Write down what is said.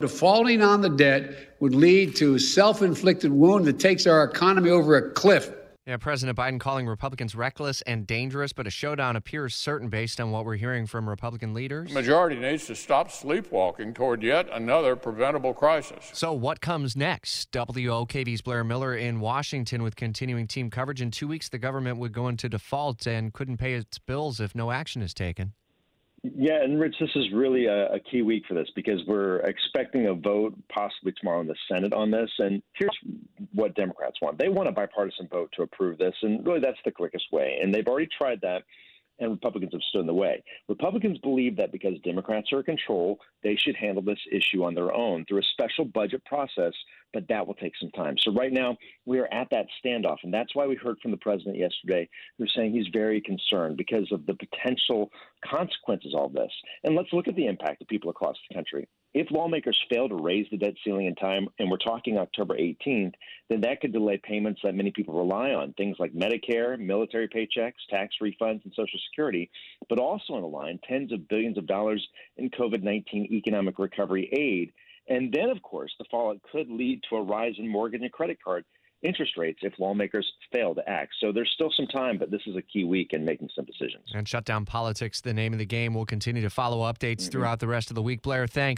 Defaulting on the debt would lead to a self inflicted wound that takes our economy over a cliff. Yeah, President Biden calling Republicans reckless and dangerous, but a showdown appears certain based on what we're hearing from Republican leaders. The majority needs to stop sleepwalking toward yet another preventable crisis. So, what comes next? WOKV's Blair Miller in Washington with continuing team coverage. In two weeks, the government would go into default and couldn't pay its bills if no action is taken. Yeah, and Rich, this is really a, a, key week for this because we're expecting a vote possibly tomorrow in the Senate on this. And here's what Democrats want they want a bipartisan vote to approve this. And really, that's the quickest way. And they've already tried that and Republicans have stood in the way. Republicans believe that because Democrats are in control, they should handle this issue on their own through a special budget process, but that will take some time. So right now, we are at that standoff, and that's why we heard from the president yesterday who's saying he's very concerned because of the potential consequences of all this. And let's look at the impact of people across the country. If lawmakers fail to raise the debt ceiling in time, and we're talking October 18th, then that could delay payments that many people rely on, things like Medicare, military paychecks, tax refunds, and Social Security, but also on the line tens of billions of dollars in COVID 19 economic recovery aid. And then, of course, the fallout could lead to a rise in mortgage and credit card interest rates if lawmakers fail to act. So there's still some time, but this is a key week in making some decisions. And shutdown politics, the name of the game. We'll continue to follow updates mm-hmm. throughout the rest of the week. Blair, thanks.